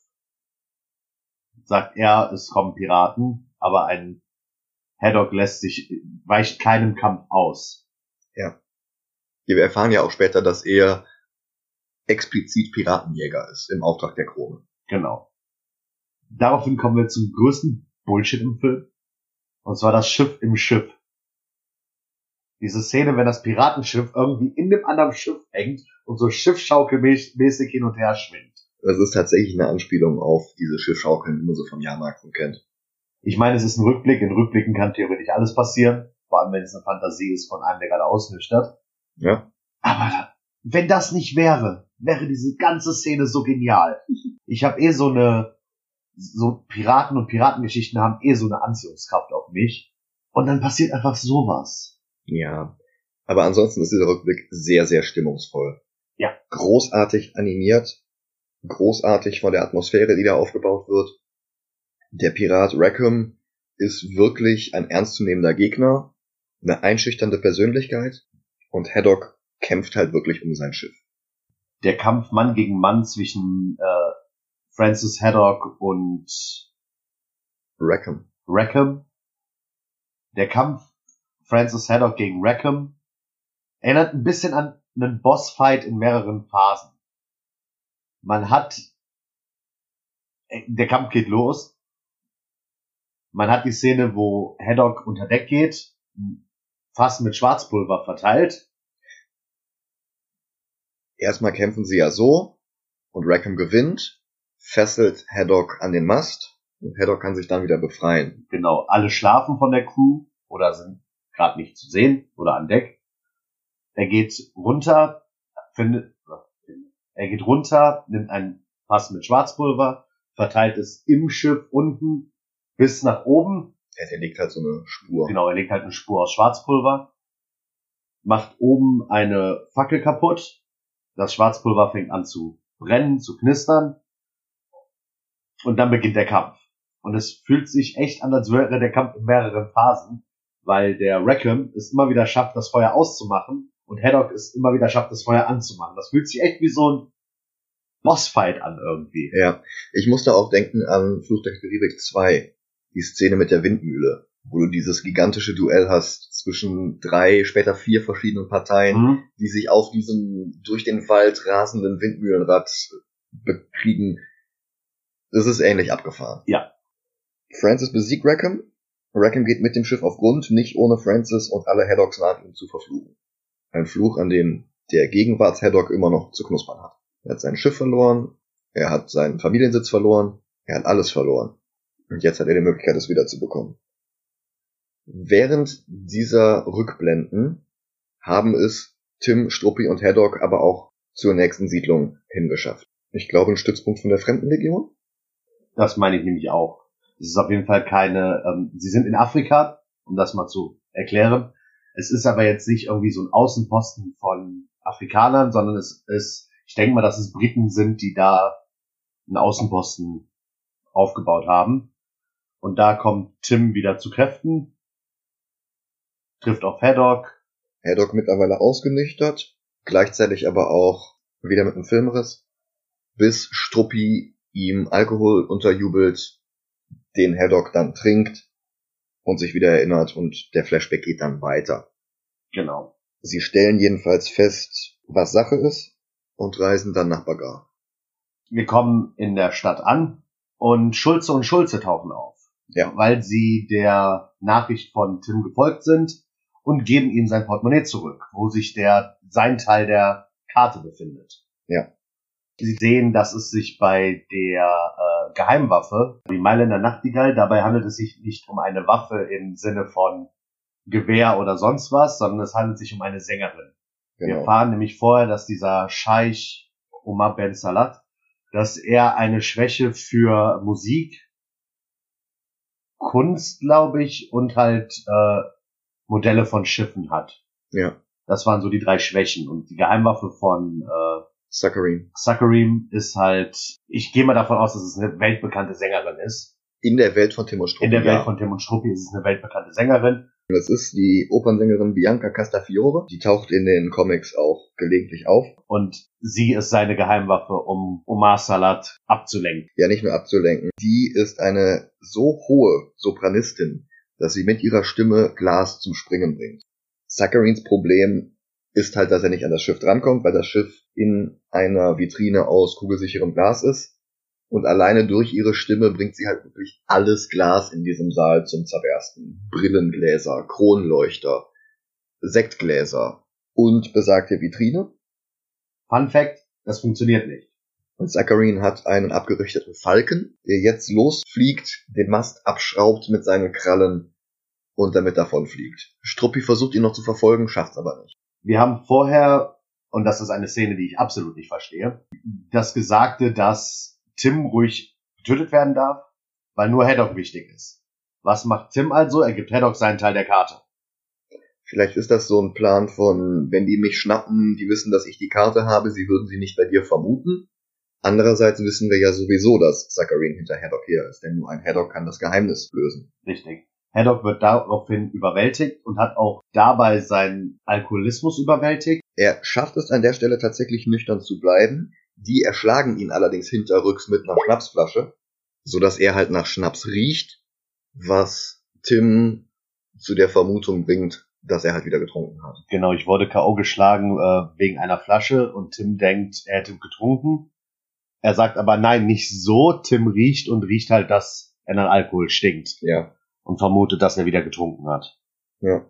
sagt er, es kommen Piraten, aber ein Haddock lässt sich, weicht keinem Kampf aus. Ja. Wir erfahren ja auch später, dass er explizit Piratenjäger ist im Auftrag der Krone. Genau. Daraufhin kommen wir zum größten Bullshit im Film. Und zwar das Schiff im Schiff. Diese Szene, wenn das Piratenschiff irgendwie in dem anderen Schiff hängt und so schiffschaukelmäßig hin und her schwingt. Das ist tatsächlich eine Anspielung auf diese Schiffschaukeln, die man so vom Jahrmarkt kennt. Ich meine, es ist ein Rückblick. In Rückblicken kann theoretisch alles passieren. Vor allem, wenn es eine Fantasie ist von einem, der gerade ausnüchtert. Ja. Aber wenn das nicht wäre, wäre diese ganze Szene so genial. Ich habe eh so eine, so Piraten und Piratengeschichten haben eh so eine Anziehungskraft auf mich. Und dann passiert einfach sowas. Ja. Aber ansonsten ist dieser Rückblick sehr, sehr stimmungsvoll. Ja. Großartig animiert. Großartig von der Atmosphäre, die da aufgebaut wird. Der Pirat Rackham ist wirklich ein ernstzunehmender Gegner. Eine einschüchternde Persönlichkeit. Und Haddock kämpft halt wirklich um sein Schiff. Der Kampf Mann gegen Mann zwischen äh, Francis Haddock und Rackham. Rackham. Der Kampf Francis Haddock gegen Rackham erinnert ein bisschen an einen Bossfight in mehreren Phasen. Man hat, äh, der Kampf geht los. Man hat die Szene, wo Haddock unter Deck geht, Fass mit Schwarzpulver verteilt. Erstmal kämpfen sie ja so und Rackham gewinnt fesselt Haddock an den Mast und Haddock kann sich dann wieder befreien. Genau, alle schlafen von der Crew oder sind gerade nicht zu sehen oder an Deck. Er geht runter, findet, er geht runter, nimmt ein Fass mit Schwarzpulver, verteilt es im Schiff unten bis nach oben. Er legt halt so eine Spur. Genau, er legt halt eine Spur aus Schwarzpulver, macht oben eine Fackel kaputt. Das Schwarzpulver fängt an zu brennen, zu knistern. Und dann beginnt der Kampf. Und es fühlt sich echt an, als wäre der Kampf in mehreren Phasen, weil der Rackham es immer wieder schafft, das Feuer auszumachen und Haddock es immer wieder schafft, das Feuer anzumachen. Das fühlt sich echt wie so ein Bossfight an irgendwie. Ja, ich musste auch denken an Fluch der Karibik 2, die Szene mit der Windmühle, wo du dieses gigantische Duell hast zwischen drei, später vier verschiedenen Parteien, mhm. die sich auf diesem durch den Wald rasenden Windmühlenrad bekriegen. Das ist ähnlich abgefahren. Ja. Francis besiegt Rackham. Rackham geht mit dem Schiff auf Grund, nicht ohne Francis und alle Haddocks nach ihm zu verfluchen. Ein Fluch, an dem der Gegenwarts-Haddock immer noch zu knuspern hat. Er hat sein Schiff verloren, er hat seinen Familiensitz verloren, er hat alles verloren. Und jetzt hat er die Möglichkeit, es wieder zu bekommen. Während dieser Rückblenden haben es Tim, Struppi und Haddock aber auch zur nächsten Siedlung hingeschafft. Ich glaube, ein Stützpunkt von der Fremdenlegion? Das meine ich nämlich auch. Es ist auf jeden Fall keine, ähm, sie sind in Afrika, um das mal zu erklären. Es ist aber jetzt nicht irgendwie so ein Außenposten von Afrikanern, sondern es ist, ich denke mal, dass es Briten sind, die da einen Außenposten aufgebaut haben. Und da kommt Tim wieder zu Kräften, trifft auf Haddock. Haddock mittlerweile ausgenüchtert, gleichzeitig aber auch wieder mit einem Filmriss, bis Struppi ihm Alkohol unterjubelt, den Haddock dann trinkt und sich wieder erinnert und der Flashback geht dann weiter. Genau. Sie stellen jedenfalls fest, was Sache ist und reisen dann nach Bagar. Wir kommen in der Stadt an und Schulze und Schulze tauchen auf. Ja. Weil sie der Nachricht von Tim gefolgt sind und geben ihm sein Portemonnaie zurück, wo sich der, sein Teil der Karte befindet. Ja. Sie sehen, dass es sich bei der äh, Geheimwaffe, die Mailänder Nachtigall, dabei handelt es sich nicht um eine Waffe im Sinne von Gewehr oder sonst was, sondern es handelt sich um eine Sängerin. Wir Genau. erfahren nämlich vorher, dass dieser Scheich Omar Ben Salat, dass er eine Schwäche für Musik, Kunst, glaube ich, und halt äh, Modelle von Schiffen hat. Ja. Das waren so die drei Schwächen. Und die Geheimwaffe von äh, Sakharine. Sakharim ist halt, ich gehe mal davon aus, dass es eine weltbekannte Sängerin ist. In der Welt von Timo Struppi. In der ja. Welt von Tim und Struppi ist es eine weltbekannte Sängerin. Das ist die Opernsängerin Bianca Castafiore. Die taucht in den Comics auch gelegentlich auf. Und sie ist seine Geheimwaffe, um Omar Salat abzulenken. Ja, nicht nur abzulenken. Die ist eine so hohe Sopranistin, dass sie mit ihrer Stimme Glas zum Springen bringt. Sakharins Problem ist halt, dass er nicht an das Schiff drankommt, weil das Schiff in einer Vitrine aus kugelsicherem Glas ist. Und alleine durch ihre Stimme bringt sie halt wirklich alles Glas in diesem Saal zum Zerbersten. Brillengläser, Kronleuchter, Sektgläser und besagte Vitrine. Fun Fact, das funktioniert nicht. Und Sakharine hat einen abgerichteten Falken, der jetzt losfliegt, den Mast abschraubt mit seinen Krallen und damit davonfliegt. Struppi versucht ihn noch zu verfolgen, schafft's aber nicht. Wir haben vorher, und das ist eine Szene, die ich absolut nicht verstehe, das Gesagte, dass Tim ruhig getötet werden darf, weil nur Haddock wichtig ist. Was macht Tim also? Er gibt Haddock seinen Teil der Karte. Vielleicht ist das so ein Plan von, wenn die mich schnappen, die wissen, dass ich die Karte habe, sie würden sie nicht bei dir vermuten. Andererseits wissen wir ja sowieso, dass Sakharine hinter Haddock her ist, denn nur ein Haddock kann das Geheimnis lösen. Richtig. Haddock wird daraufhin überwältigt und hat auch dabei seinen Alkoholismus überwältigt. Er schafft es an der Stelle tatsächlich nüchtern zu bleiben. Die erschlagen ihn allerdings hinterrücks mit einer Schnapsflasche, so dass er halt nach Schnaps riecht, was Tim zu der Vermutung bringt, dass er halt wieder getrunken hat. Genau, ich wurde K.O. geschlagen äh, wegen einer Flasche und Tim denkt, er hätte getrunken. Er sagt aber nein, nicht so. Tim riecht und riecht halt, dass er nach Alkohol stinkt Ja. und vermutet, dass er wieder getrunken hat. Ja.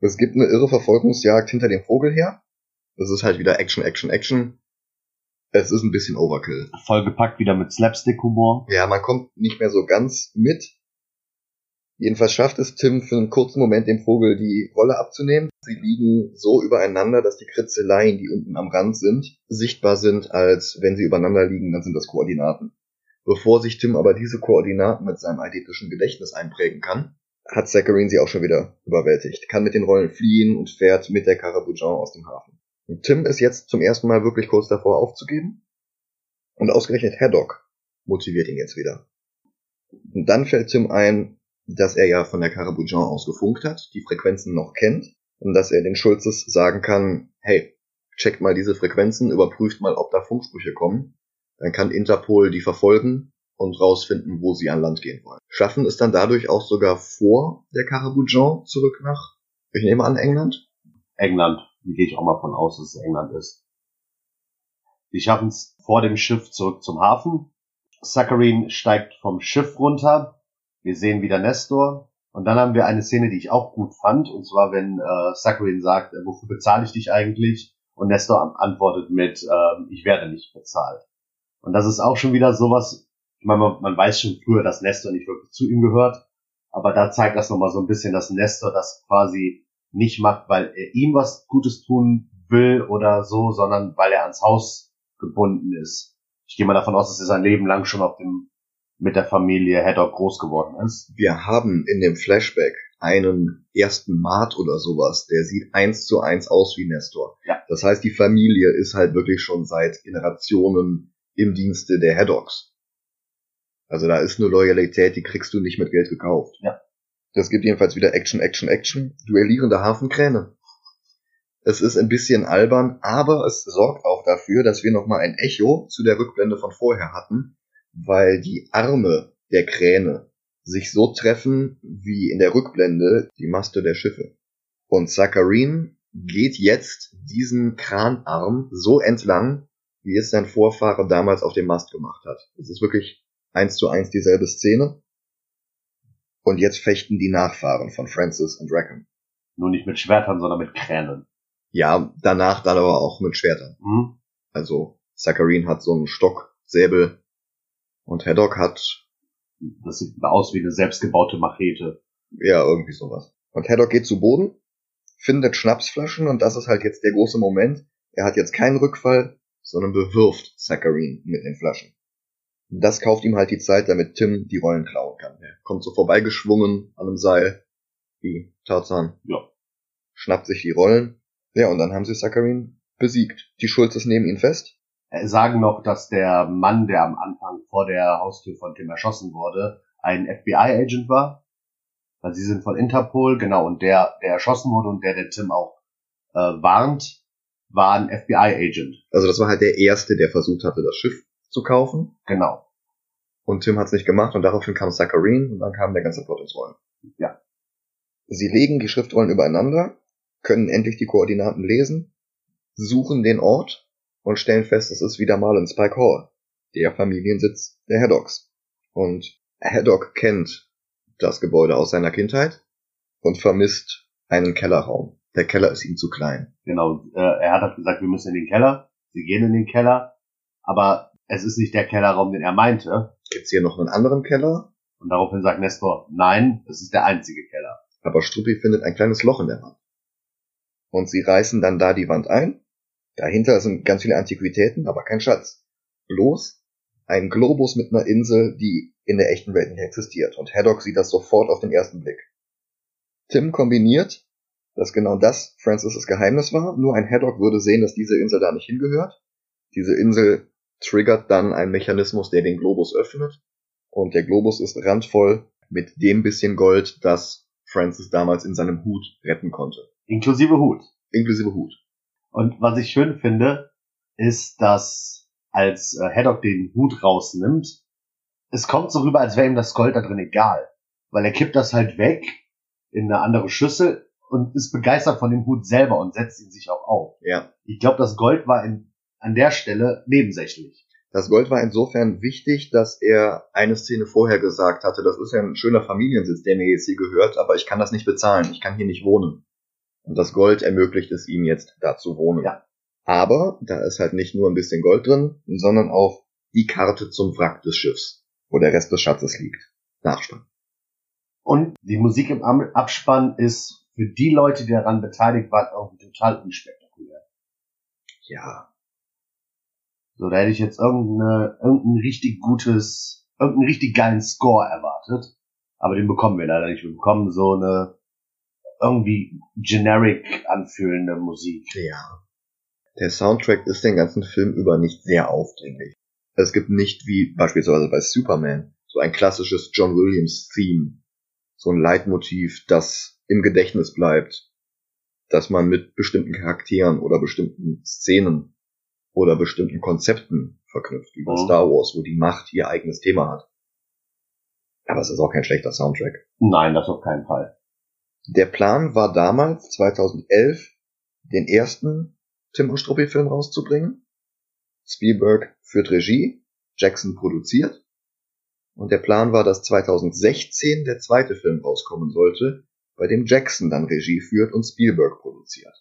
Es gibt eine irre Verfolgungsjagd hinter dem Vogel her. Das ist halt wieder Action, Action, Action. Es ist ein bisschen Overkill. Vollgepackt wieder mit Slapstick-Humor. Ja, man kommt nicht mehr so ganz mit. Jedenfalls schafft es Tim für einen kurzen Moment dem Vogel die Rolle abzunehmen. Sie liegen so übereinander, dass die Kritzeleien, die unten am Rand sind, sichtbar sind, als wenn sie übereinander liegen, dann sind das Koordinaten. Bevor sich Tim aber diese Koordinaten mit seinem eidetischen Gedächtnis einprägen kann, hat Sakharine sie auch schon wieder überwältigt, kann mit den Rollen fliehen und fährt mit der Carabujan aus dem Hafen. Tim ist jetzt zum ersten Mal wirklich kurz davor aufzugeben. Und ausgerechnet Haddock motiviert ihn jetzt wieder. Und dann fällt Tim ein, dass er ja von der Carabujan aus gefunkt hat, die Frequenzen noch kennt und dass er den Schulzes sagen kann, hey, checkt mal diese Frequenzen, überprüft mal, ob da Funksprüche kommen. Dann kann Interpol die verfolgen und rausfinden, wo sie an Land gehen wollen. Schaffen es dann dadurch auch sogar vor der Carabujan zurück nach, ich nehme an, England? England. Gehe ich auch mal von aus, dass es England ist. Sie schaffen es vor dem Schiff zurück zum Hafen. Sakharine steigt vom Schiff runter. Wir sehen wieder Nestor. Und dann haben wir eine Szene, die ich auch gut fand. Und zwar, wenn äh, Sakharine sagt, äh, wofür bezahle ich dich eigentlich? Und Nestor an- antwortet mit, äh, ich werde nicht bezahlt. Und das ist auch schon wieder sowas, ich meine, man, man weiß schon früher, dass Nestor nicht wirklich zu ihm gehört. Aber da zeigt das nochmal so ein bisschen, dass Nestor das quasi nicht macht, weil er ihm was Gutes tun will oder so, sondern weil er ans Haus gebunden ist. Ich gehe mal davon aus, dass er sein Leben lang schon auf dem mit der Familie Haddock groß geworden ist. Wir haben in dem Flashback einen ersten Mart oder sowas, der sieht eins zu eins aus wie Nestor. Ja. Das heißt, die Familie ist halt wirklich schon seit Generationen im Dienste der Haddocks. Also da ist eine Loyalität, die kriegst du nicht mit Geld gekauft. Ja. Das gibt jedenfalls wieder Action, Action, Action. Duellierende Hafenkräne. Es ist ein bisschen albern, aber es sorgt auch dafür, dass wir nochmal ein Echo zu der Rückblende von vorher hatten, weil die Arme der Kräne sich so treffen wie in der Rückblende die Maste der Schiffe. Und Saccharin geht jetzt diesen Kranarm so entlang, wie es sein Vorfahre damals auf dem Mast gemacht hat. Es ist wirklich eins zu eins dieselbe Szene. Und jetzt fechten die Nachfahren von Francis und Rackham. Nur nicht mit Schwertern, sondern mit Kränen. Ja, danach dann aber auch mit Schwertern. Hm? Also Saccharin hat so einen Stock, Säbel und Haddock hat Das sieht aus wie eine selbstgebaute Machete. ja irgendwie sowas. Und Haddock geht zu Boden, findet Schnapsflaschen und das ist halt jetzt der große Moment. Er hat jetzt keinen Rückfall, sondern bewirft Saccharin mit den Flaschen. Das kauft ihm halt die Zeit, damit Tim die Rollen klauen kann. Er kommt so vorbeigeschwungen an einem Seil, wie Tarzan. Ja. Schnappt sich die Rollen. Ja, und dann haben sie Saccharin besiegt. Die Schulzes nehmen ihn fest. Äh, Sagen noch, dass der Mann, der am Anfang vor der Haustür von Tim erschossen wurde, ein FBI-Agent war. Weil sie sind von Interpol, genau, und der, der erschossen wurde und der, der Tim auch äh, warnt, war ein FBI-Agent. Also das war halt der Erste, der versucht hatte, das Schiff zu kaufen. Genau. Und Tim hat's nicht gemacht und daraufhin kam Saccharin und dann kam der ganze Plot ins Rollen. Ja. Sie legen die Schriftrollen übereinander, können endlich die Koordinaten lesen, suchen den Ort und stellen fest, es ist wieder mal in Spike Hall, der Familiensitz der Haddocks. Und Haddock kennt das Gebäude aus seiner Kindheit und vermisst einen Kellerraum. Der Keller ist ihm zu klein. Genau. Äh, er hat halt gesagt, wir müssen in den Keller. Sie gehen in den Keller. Aber es ist nicht der Kellerraum, den er meinte. Gibt's hier noch einen anderen Keller? Und daraufhin sagt Nestor, nein, es ist der einzige Keller. Aber Struppi findet ein kleines Loch in der Wand. Und sie reißen dann da die Wand ein. Dahinter sind ganz viele Antiquitäten, aber kein Schatz. Bloß ein Globus mit einer Insel, die in der echten Welt nicht existiert. Und Haddock sieht das sofort auf den ersten Blick. Tim kombiniert, dass genau das Francis' Geheimnis war, nur ein Haddock würde sehen, dass diese Insel da nicht hingehört. Diese Insel triggert dann einen Mechanismus, der den Globus öffnet. Und der Globus ist randvoll mit dem bisschen Gold, das Francis damals in seinem Hut retten konnte. Inklusive Hut. Inklusive Hut. Und was ich schön finde, ist, dass als äh, Haddock den Hut rausnimmt, es kommt so rüber, als wäre ihm das Gold da drin egal. Weil er kippt das halt weg in eine andere Schüssel und ist begeistert von dem Hut selber und setzt ihn sich auch auf. Ja. Ich glaube, das Gold war in, an der Stelle nebensächlich. Das Gold war insofern wichtig, dass er eine Szene vorher gesagt hatte, das ist ja ein schöner Familiensitz, der mir jetzt hier gehört, aber ich kann das nicht bezahlen, ich kann hier nicht wohnen. Und das Gold ermöglicht es ihm jetzt, da zu wohnen. Ja. Aber da ist halt nicht nur ein bisschen Gold drin, sondern auch die Karte zum Wrack des Schiffs, wo der Rest des Schatzes liegt. Nachspann. Und die Musik im Abspann ist für die Leute, die daran beteiligt waren, irgendwie total unspektakulär. Ja. So, da hätte ich jetzt irgendeine, irgendein richtig gutes, irgendeinen richtig geilen Score erwartet. Aber den bekommen wir leider nicht. Wir bekommen so eine irgendwie generic anfühlende Musik. Ja. Der Soundtrack ist den ganzen Film über nicht sehr aufdringlich. Es gibt nicht wie beispielsweise bei Superman so ein klassisches John Williams Theme, so ein Leitmotiv, das im Gedächtnis bleibt, dass man mit bestimmten Charakteren oder bestimmten Szenen oder bestimmten Konzepten verknüpft, wie bei Mhm. Star Wars, wo die Macht ihr eigenes Thema hat. Aber es ist auch kein schlechter Soundtrack. Nein, das auf keinen Fall. Der Plan war damals, 2011, den ersten Tim und Struppi Film rauszubringen. Spielberg führt Regie, Jackson produziert. Und der Plan war, dass 2016 der zweite Film rauskommen sollte, bei dem Jackson dann Regie führt und Spielberg produziert.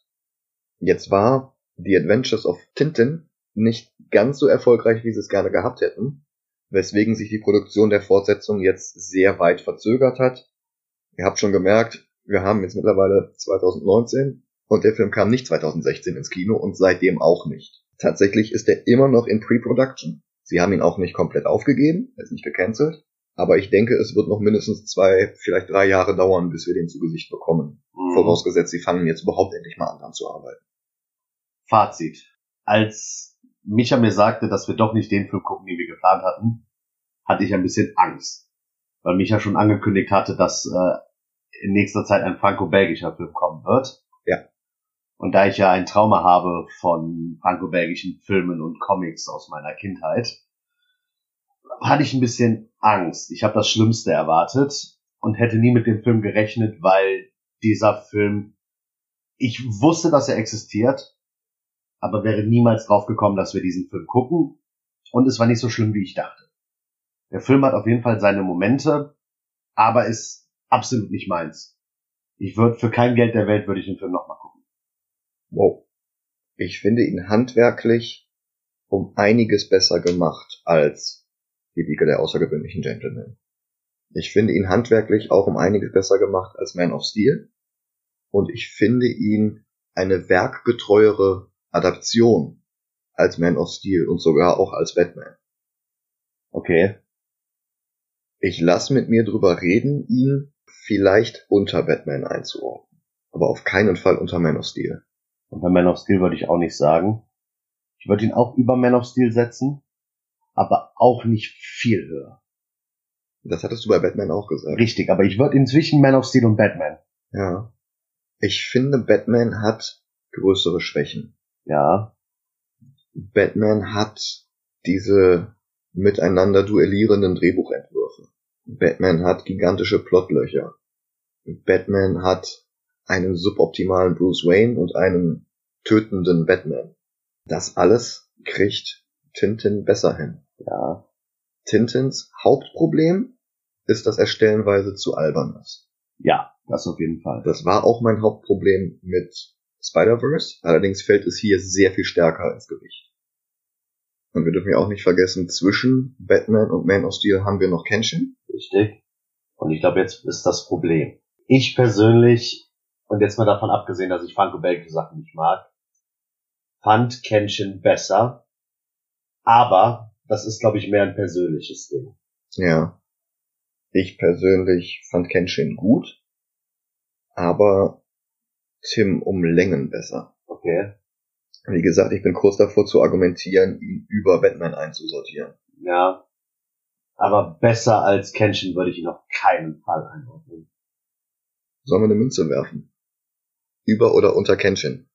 Jetzt war The Adventures of Tintin nicht ganz so erfolgreich, wie sie es gerne gehabt hätten, weswegen sich die Produktion der Fortsetzung jetzt sehr weit verzögert hat. Ihr habt schon gemerkt, wir haben jetzt mittlerweile 2019 und der Film kam nicht 2016 ins Kino und seitdem auch nicht. Tatsächlich ist er immer noch in Pre-Production Sie haben ihn auch nicht komplett aufgegeben, er ist nicht gecancelt. Aber ich denke, es wird noch mindestens zwei, vielleicht drei Jahre dauern, bis wir den zu Gesicht bekommen. Mhm. Vorausgesetzt, sie fangen jetzt überhaupt endlich mal an, dran zu arbeiten. Fazit. Als Micha mir sagte, dass wir doch nicht den Film gucken, den wir geplant hatten, hatte ich ein bisschen Angst. Weil Micha schon angekündigt hatte, dass äh, in nächster Zeit ein franco-belgischer Film kommen wird. Ja. Und da ich ja ein Trauma habe von franco-belgischen Filmen und Comics aus meiner Kindheit, hatte ich ein bisschen Angst. Ich habe das Schlimmste erwartet und hätte nie mit dem Film gerechnet, weil dieser Film, ich wusste, dass er existiert, aber wäre niemals drauf gekommen, dass wir diesen Film gucken. Und es war nicht so schlimm, wie ich dachte. Der Film hat auf jeden Fall seine Momente, aber ist absolut nicht meins. Ich würde für kein Geld der Welt würde ich den Film nochmal gucken. Wow. Ich finde ihn handwerklich um einiges besser gemacht als die Liga der außergewöhnlichen Gentlemen. Ich finde ihn handwerklich auch um einiges besser gemacht als Man of Steel. Und ich finde ihn eine werkgetreuere Adaption als Man of Steel und sogar auch als Batman. Okay. Ich lasse mit mir drüber reden, ihn vielleicht unter Batman einzuordnen. Aber auf keinen Fall unter Man of Steel. Und bei Man of Steel würde ich auch nicht sagen. Ich würde ihn auch über Man of Steel setzen, aber auch nicht viel höher. Das hattest du bei Batman auch gesagt. Richtig, aber ich würde inzwischen Man of Steel und Batman. Ja. Ich finde, Batman hat größere Schwächen. Ja. Batman hat diese miteinander duellierenden Drehbuchentwürfe. Batman hat gigantische Plotlöcher. Batman hat einen suboptimalen Bruce Wayne und einen tötenden Batman. Das alles kriegt Tintin besser hin. Ja. Tintins Hauptproblem ist, dass er stellenweise zu albern ist. Ja, das auf jeden Fall. Das war auch mein Hauptproblem mit Spider-Verse. Allerdings fällt es hier sehr viel stärker ins Gewicht. Und wir dürfen ja auch nicht vergessen, zwischen Batman und Man of Steel haben wir noch Kenshin. Richtig. Und ich glaube, jetzt ist das Problem. Ich persönlich, und jetzt mal davon abgesehen, dass ich franco-belgische Sachen nicht mag, fand Kenshin besser. Aber das ist, glaube ich, mehr ein persönliches Ding. Ja. Ich persönlich fand Kenshin gut, aber Tim um Längen besser. Okay. Wie gesagt, ich bin kurz davor zu argumentieren, ihn über Batman einzusortieren. Ja. Aber besser als Kenshin würde ich ihn auf keinen Fall einordnen. Sollen wir eine Münze werfen? Über oder unter Kenshin?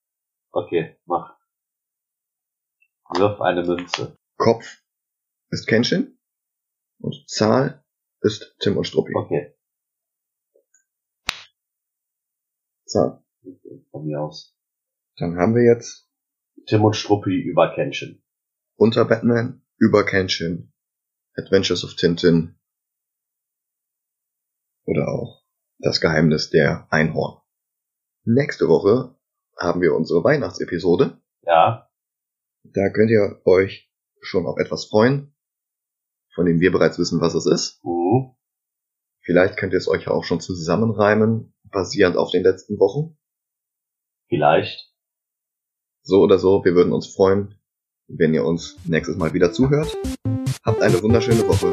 Okay, mach. Wirf eine Münze. Kopf ist Kenshin und Zahl ist Tim und Struppi. Okay, Zahl. Von mir aus. Dann haben wir jetzt Tim und Struppi über Kenshin. unter Batman, über Kenshin, Adventures of Tintin oder auch das Geheimnis der Einhorn. Nächste Woche haben wir unsere Weihnachtsepisode. Ja, Da könnt ihr euch schon auf etwas freuen, von dem wir bereits wissen, was es ist. mhm. Vielleicht könnt ihr es euch ja auch schon zusammenreimen, basierend auf den letzten Wochen. Vielleicht. So oder so, wir würden uns freuen, wenn ihr uns nächstes Mal wieder zuhört. Habt eine wunderschöne Woche.